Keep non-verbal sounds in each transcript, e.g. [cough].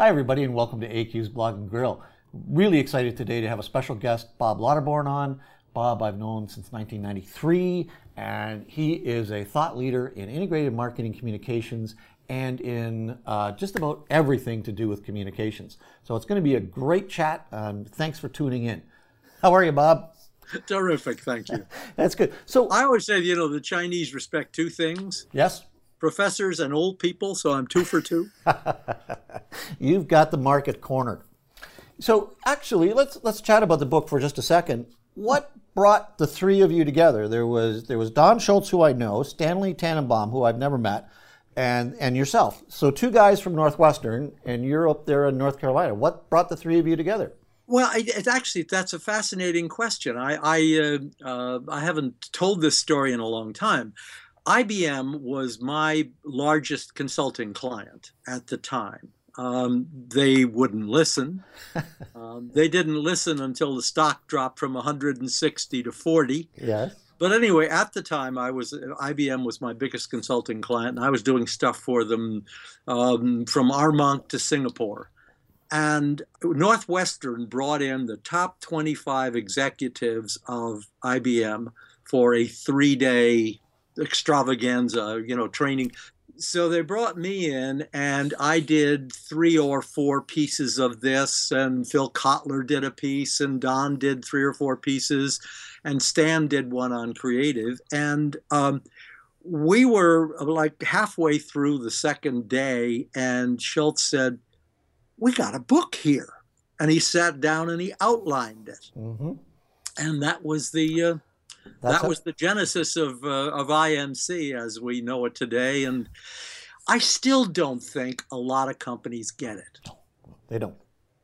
Hi, everybody, and welcome to AQ's Blog and Grill. Really excited today to have a special guest, Bob Lauterborn, on. Bob, I've known since 1993, and he is a thought leader in integrated marketing communications and in uh, just about everything to do with communications. So it's going to be a great chat. Um, thanks for tuning in. How are you, Bob? Terrific, thank you. [laughs] That's good. So I always say, you know, the Chinese respect two things yes, professors and old people, so I'm two for two. [laughs] you've got the market cornered. So actually, let's let's chat about the book for just a second. What brought the three of you together? There was there was Don Schultz, who I know, Stanley Tannenbaum, who I've never met, and and yourself. So two guys from Northwestern, and you're up there in North Carolina. What brought the three of you together? Well, it's actually that's a fascinating question. I I, uh, uh, I haven't told this story in a long time. IBM was my largest consulting client at the time. Um, they wouldn't listen. [laughs] Um, they didn't listen until the stock dropped from 160 to 40. Yes. But anyway, at the time, I was IBM was my biggest consulting client, and I was doing stuff for them um, from Armonk to Singapore. And Northwestern brought in the top 25 executives of IBM for a three-day extravaganza, you know, training. So they brought me in, and I did three or four pieces of this, and Phil Kotler did a piece, and Don did three or four pieces, and Stan did one on creative. And um, we were like halfway through the second day, and Schultz said, We got a book here. And he sat down and he outlined it. Mm-hmm. And that was the. Uh, That's that was the genesis of uh, of IMC as we know it today, and I still don't think a lot of companies get it. They don't.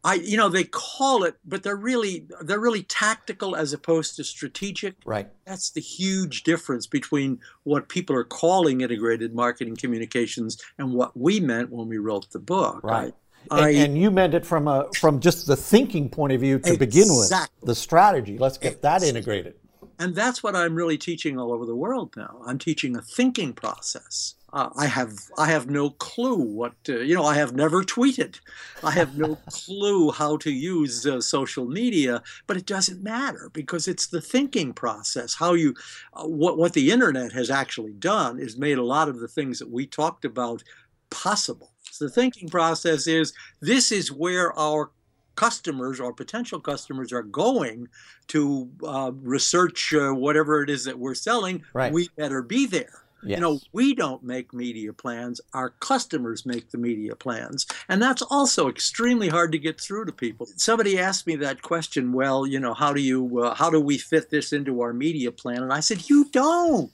I, you know, they call it, but they're really they're really tactical as opposed to strategic. Right. That's the huge difference between what people are calling integrated marketing communications and what we meant when we wrote the book. Right. I, and, and you meant it from a from just the thinking point of view to begin with. Exactly. The strategy. Let's get that integrated. And that's what I'm really teaching all over the world now. I'm teaching a thinking process. Uh, I have I have no clue what uh, you know. I have never tweeted. I have no [laughs] clue how to use uh, social media, but it doesn't matter because it's the thinking process. How you uh, what what the internet has actually done is made a lot of the things that we talked about possible. So the thinking process is this is where our customers or potential customers are going to uh, research uh, whatever it is that we're selling, Right. we better be there. Yes. You know, we don't make media plans, our customers make the media plans. And that's also extremely hard to get through to people. Somebody asked me that question, well, you know, how do you uh, how do we fit this into our media plan? And I said, you don't.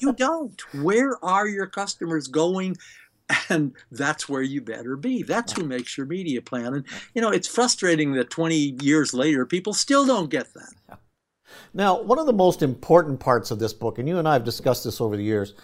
you don't. Where are your customers going? And that's where you better be. That's who makes your media plan. And you know, it's frustrating that 20 years later people still don't get that. Now, one of the most important parts of this book, and you and I have discussed this over the years,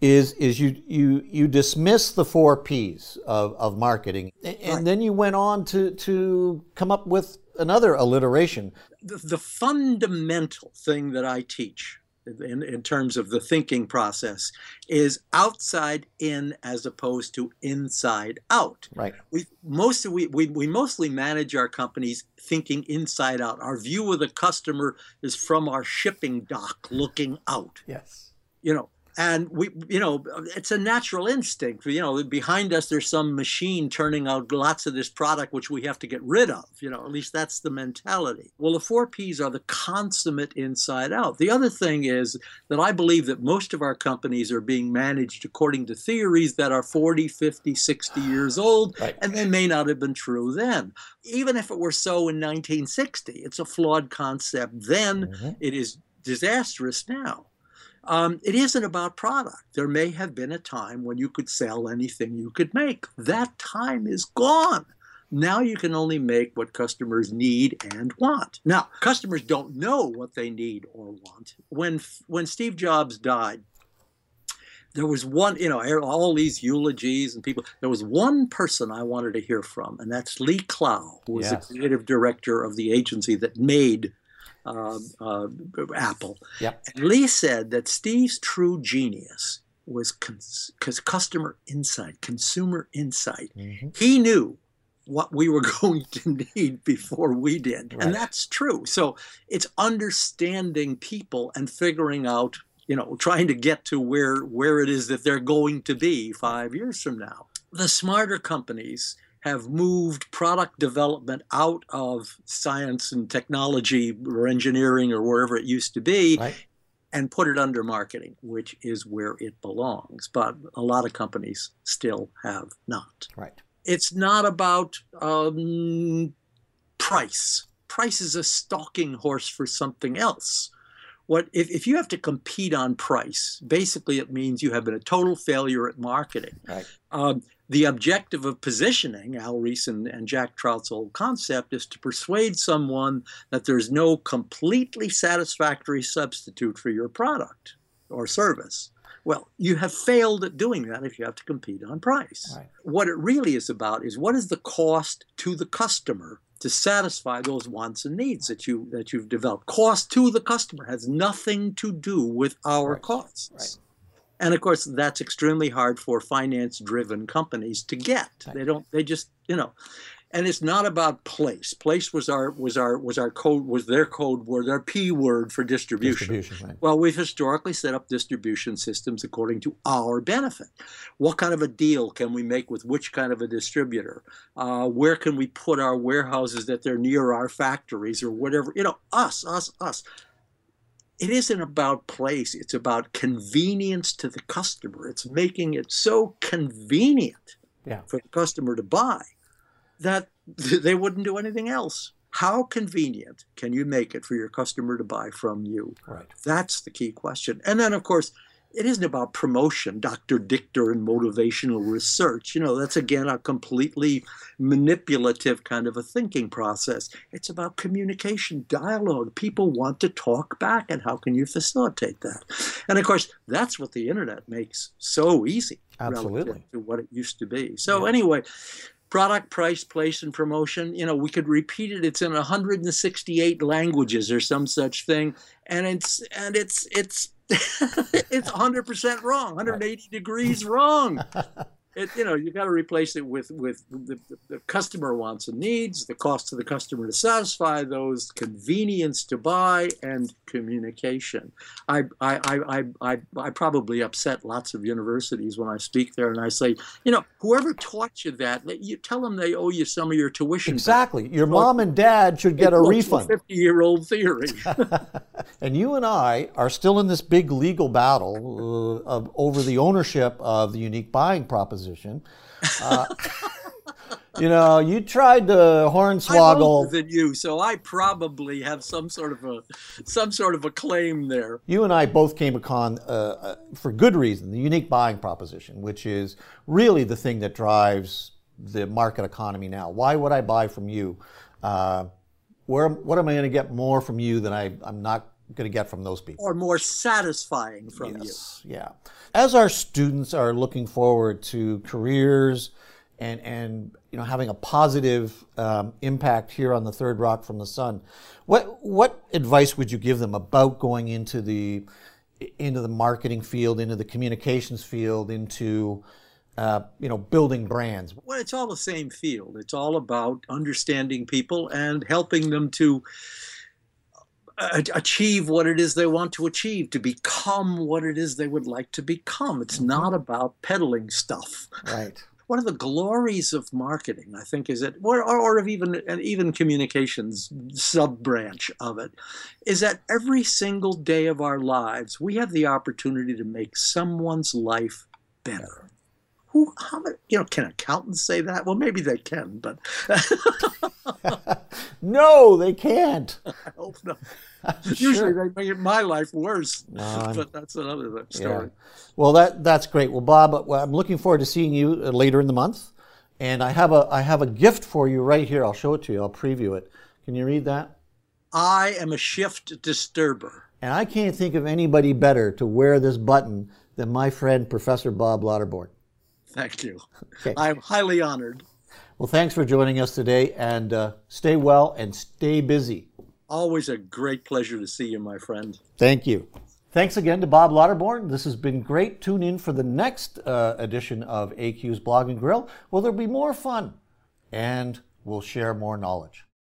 is is you you you dismiss the four P's of, of marketing, and, and Right. then you went on to to come up with another alliteration. the, the fundamental thing that I teach in, in terms of the thinking process is outside in as opposed to inside out. Right. We most we, we we mostly manage our companies thinking inside out. Our view of the customer is from our shipping dock looking out Yes. you know and we you know it's a natural instinct you know behind us there's some machine turning out lots of this product which we have to get rid of you know at least that's the mentality well the four p's are the consummate inside out the other thing is that i believe that most of our companies are being managed according to theories that are 40 50 60 years old Right. and they may not have been true then even if it were so in 1960 it's a flawed concept then Mhm. it is disastrous now. Um, it isn't about product. There may have been a time when you could sell anything you could make. That time is gone. Now you can only make what customers need and want. Now, customers don't know what they need or want. When when Steve Jobs died, there was one, you know, all these eulogies and people. There was one person I wanted to hear from, and that's Lee Clow, who was Yes. the creative director of the agency that made uh, uh, Apple. Yep. And Lee said that Steve's true genius was cons- customer insight, consumer insight. Mhm. He knew what we were [laughs] going to need before we did. Right. And that's true. So it's understanding people and figuring out, you know, trying to get to where where it is that they're going to be 5 years from now. The smarter companies have moved product development out of science and technology or engineering or wherever it used to be right. and put it under marketing, which is where it belongs. But a lot of companies still have not. Right. It's not about um, price. Price is a stalking horse for something else. What if, if you have to compete on price? Basically, it means you have been a total failure at marketing. Right. Um, the objective of positioning, Al Ries and, and Jack Trout's old concept, is to persuade someone that there's no completely satisfactory substitute for your product or service. Well, you have failed at doing that if you have to compete on price. Right. What it really is about is what is the cost to the customer to satisfy those wants and needs that you that you've developed. Cost to the customer has nothing to do with our right. costs. Right. And of course, that's extremely hard for finance driven companies to get. They don't, they just, you know, and it's not about place. Place was our was our was our code was their code word, their p word for distribution. distribution right. Well, we've historically set up distribution systems according to our benefit. What kind of a deal can we make with which kind of a distributor? Uh, where can we put our warehouses that they're near our factories or whatever? You know, us, us, us it isn't about place, it's about convenience to the customer. It's making it so convenient yeah. for the customer to buy that they wouldn't do anything else. How convenient can you make it for your customer to buy from you? Right. That's the key question. And then, of course, it isn't about promotion, Dr. Dichter and motivational research. You know, that's again a completely manipulative kind of a thinking process. It's about communication, dialogue. People want to talk back, and how can you facilitate that? And of course, that's what the internet makes so easy Absolutely. to what it used to be. So, yeah. anyway, product price place and promotion you know we could repeat it. It's in 168 languages or some such thing. And it's and it's it's [laughs] it's 100% wrong 180 degrees wrong [laughs] it, you know, you got to replace it with with the, the, customer wants and needs, the cost to the customer to satisfy those, convenience to buy, and communication. I I, I, I, I probably upset lots of universities when I speak there, and I say, you know, whoever taught you that, you tell them they owe you some of your tuition. Exactly. Your mom and dad should get a refund. Fifty-year-old theory. [laughs] [laughs] and you and I are still in this big legal battle uh, of, over the ownership of the unique buying proposition position. Uh, [laughs] you know, you tried to hornswoggle. I'm than you, so I probably have some sort of a some sort of a claim there. You and I both came upon, uh, uh, for good reason, the unique buying proposition, which is really the thing that drives the market economy now. Why would I buy from you? Uh, where, what am I going to get more from you than I, I'm not going to get from those people. Or more satisfying from yes, you. Yeah. As our students are looking forward to careers and, and you know, having a positive um, impact here on the third rock from the sun, what, what advice would you give them about going into the, into the marketing field, into the communications field, into uh, you know, building brands? Well, it's all the same field. It's all about understanding people and helping them to achieve what it is they want to achieve, to become what it is they would like to become. It's mm-hmm. not about peddling stuff. Right. One of the glories of marketing, I think, is that, or, or of even and even communications sub branch of it, is that every single day of our lives we have the opportunity to make someone's life better who how many you know can accountants say that? Well maybe they can but [laughs] no they can't. [laughs] I hope not. [laughs] Usually they make my life worse no, but that's another story yeah. well that that's great. Well bob i'm looking forward to seeing you uh, later in the month and i have a i have a gift for you right here. I'll show it to you. I'll preview it. Can you read that? I am a shift disturber. And i can't think of anybody better to wear this button than my friend professor bob lauterborn Thank you. Okay. I'm highly honored. Well, thanks for joining us today and uh, stay well and stay busy. Always a great pleasure to see you, my friend. Thank you. Thanks again to Bob Lauterborn. This has been great. Tune in for the next uh, edition of AQ's Blog and Grill. Well, there'll be more fun and we'll share more knowledge.